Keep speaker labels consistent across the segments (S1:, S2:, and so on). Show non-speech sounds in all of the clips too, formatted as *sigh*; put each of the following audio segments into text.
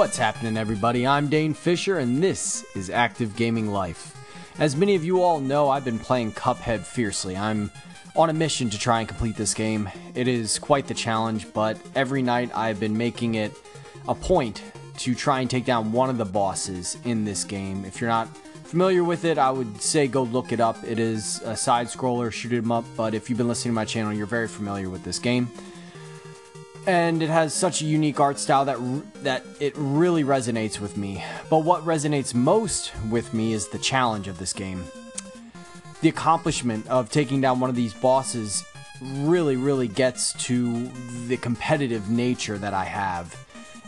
S1: What's happening, everybody? I'm Dane Fisher, and this is Active Gaming Life. As many of you all know, I've been playing Cuphead fiercely. I'm on a mission to try and complete this game. It is quite the challenge, but every night I've been making it a point to try and take down one of the bosses in this game. If you're not familiar with it, I would say go look it up. It is a side scroller, shoot 'em up, but if you've been listening to my channel, you're very familiar with this game and it has such a unique art style that that it really resonates with me. But what resonates most with me is the challenge of this game. The accomplishment of taking down one of these bosses really really gets to the competitive nature that I have.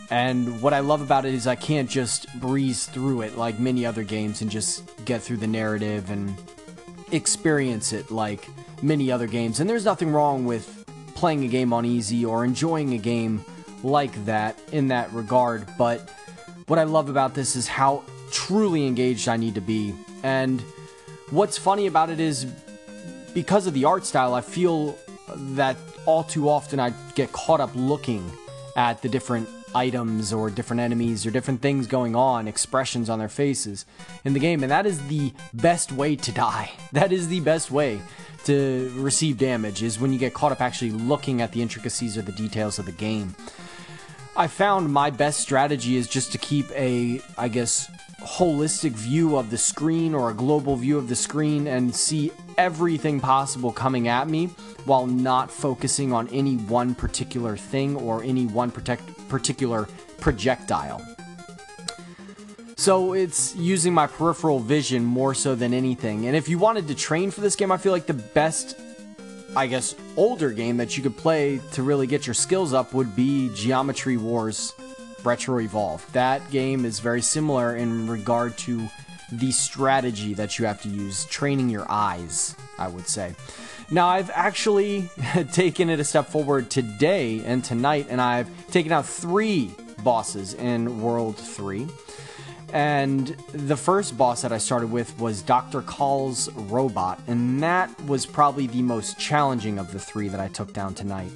S1: And what I love about it is I can't just breeze through it like many other games and just get through the narrative and experience it like many other games. And there's nothing wrong with playing a game on easy or enjoying a game like that in that regard, but what I love about this is how truly engaged I need to be. And what's funny about it is because of the art style, I feel that all too often I get caught up looking at the different items or different enemies or different things going on, expressions on their faces in the game, and that is the best way to die. *laughs* That is the best way to receive damage is when you get caught up actually looking at the intricacies or the details of the game. I found my best strategy is just to keep a, I guess, holistic view of the screen or a global view of the screen and see everything possible coming at me while not focusing on any one particular thing or any one protect, particular projectile. So it's using my peripheral vision more so than anything. And if you wanted to train for this game, I feel like the best, I guess, older game that you could play to really get your skills up would be Geometry Wars Retro Evolve. That game is very similar in regard to the strategy that you have to use, training your eyes, I would say. Now, I've actually *laughs* taken it a step forward today and tonight, and I've taken out three bosses in World 3. And the first boss that I started with was Dr. Kahl's robot, and that was probably the most challenging of the three that I took down tonight.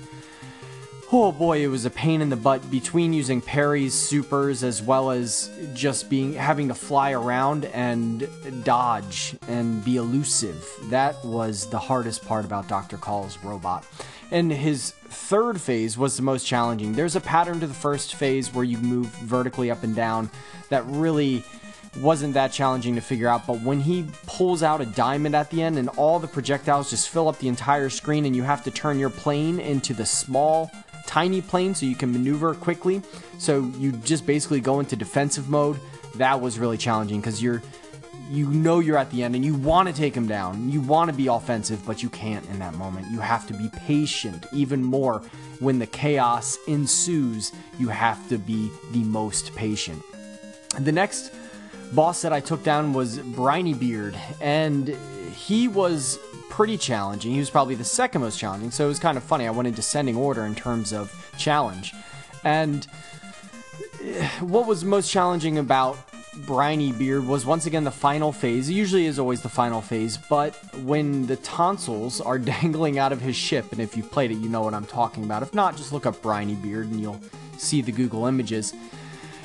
S1: Oh boy, it was a pain in the butt between using parries, supers, as well as just being having to fly around and dodge and be elusive. That was the hardest part about Dr. Kahl's robot. And his third phase was the most challenging. There's a pattern to the first phase where you move vertically up and down that really wasn't that challenging to figure out, but when he pulls out a diamond at the end and all the projectiles just fill up the entire screen and you have to turn your plane into the small tiny plane so you can maneuver quickly. So you just basically go into defensive mode. That was really challenging because you're you know you're at the end and you want to take him down. You want to be offensive, but you can't in that moment. You have to be patient even more when the chaos ensues. You have to be the most patient. The next boss that I took down was Brineybeard, and he was pretty challenging. He was probably the second most challenging, so it was kind of funny. I went in descending order in terms of challenge. And eh, what was most challenging about Brineybeard was once again the final phase. It usually is always the final phase, but when the tonsils are *laughs* dangling out of his ship, and if you've played it, you know what I'm talking about. If not, just look up Brineybeard and you'll see the Google images.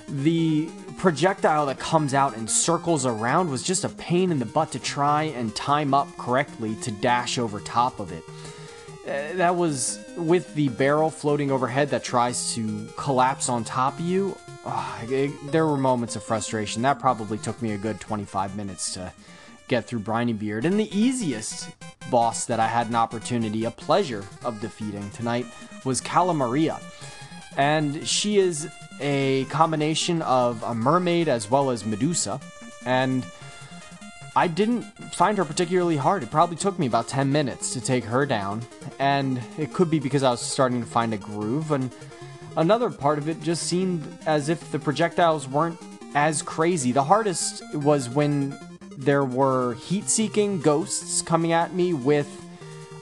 S1: The projectile that comes out and circles around was just a pain in the butt to try and time up correctly to dash over top of it. Uh, that was with the barrel floating overhead that tries to collapse on top of you oh, it, there were moments of frustration. That probably took me a good 25 minutes to get through Brineybeard. And the easiest boss that I had an opportunity, a pleasure of defeating tonight was Cala Maria. And she is a combination of a mermaid as well as Medusa. And I didn't find her particularly hard. It probably took me about 10 minutes to take her down. And it could be because I was starting to find a groove. And Another part of it just seemed as if the projectiles weren't as crazy. The hardest was when there were heat seeking ghosts coming at me with,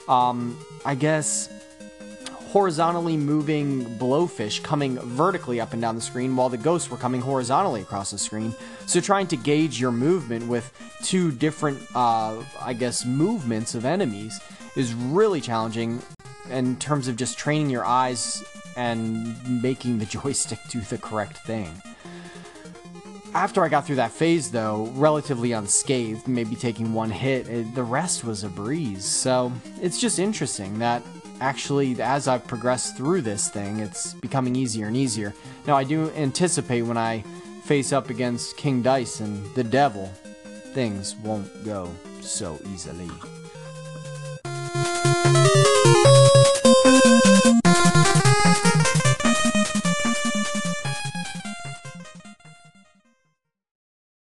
S1: um, I guess, horizontally moving blowfish coming vertically up and down the screen while the ghosts were coming horizontally across the screen. So trying to gauge your movement with two different, uh, I guess, movements of enemies is really challenging in terms of just training your eyes and making the *laughs* joystick do the correct thing. after I got through that phase, though, relatively unscathed, maybe taking one hit, it, the rest was a breeze. So it's just interesting that actually, as I've progressed through this thing, it's becoming easier and easier. Now, I do anticipate when I face up against King Dice and the Devil, things won't go so easily.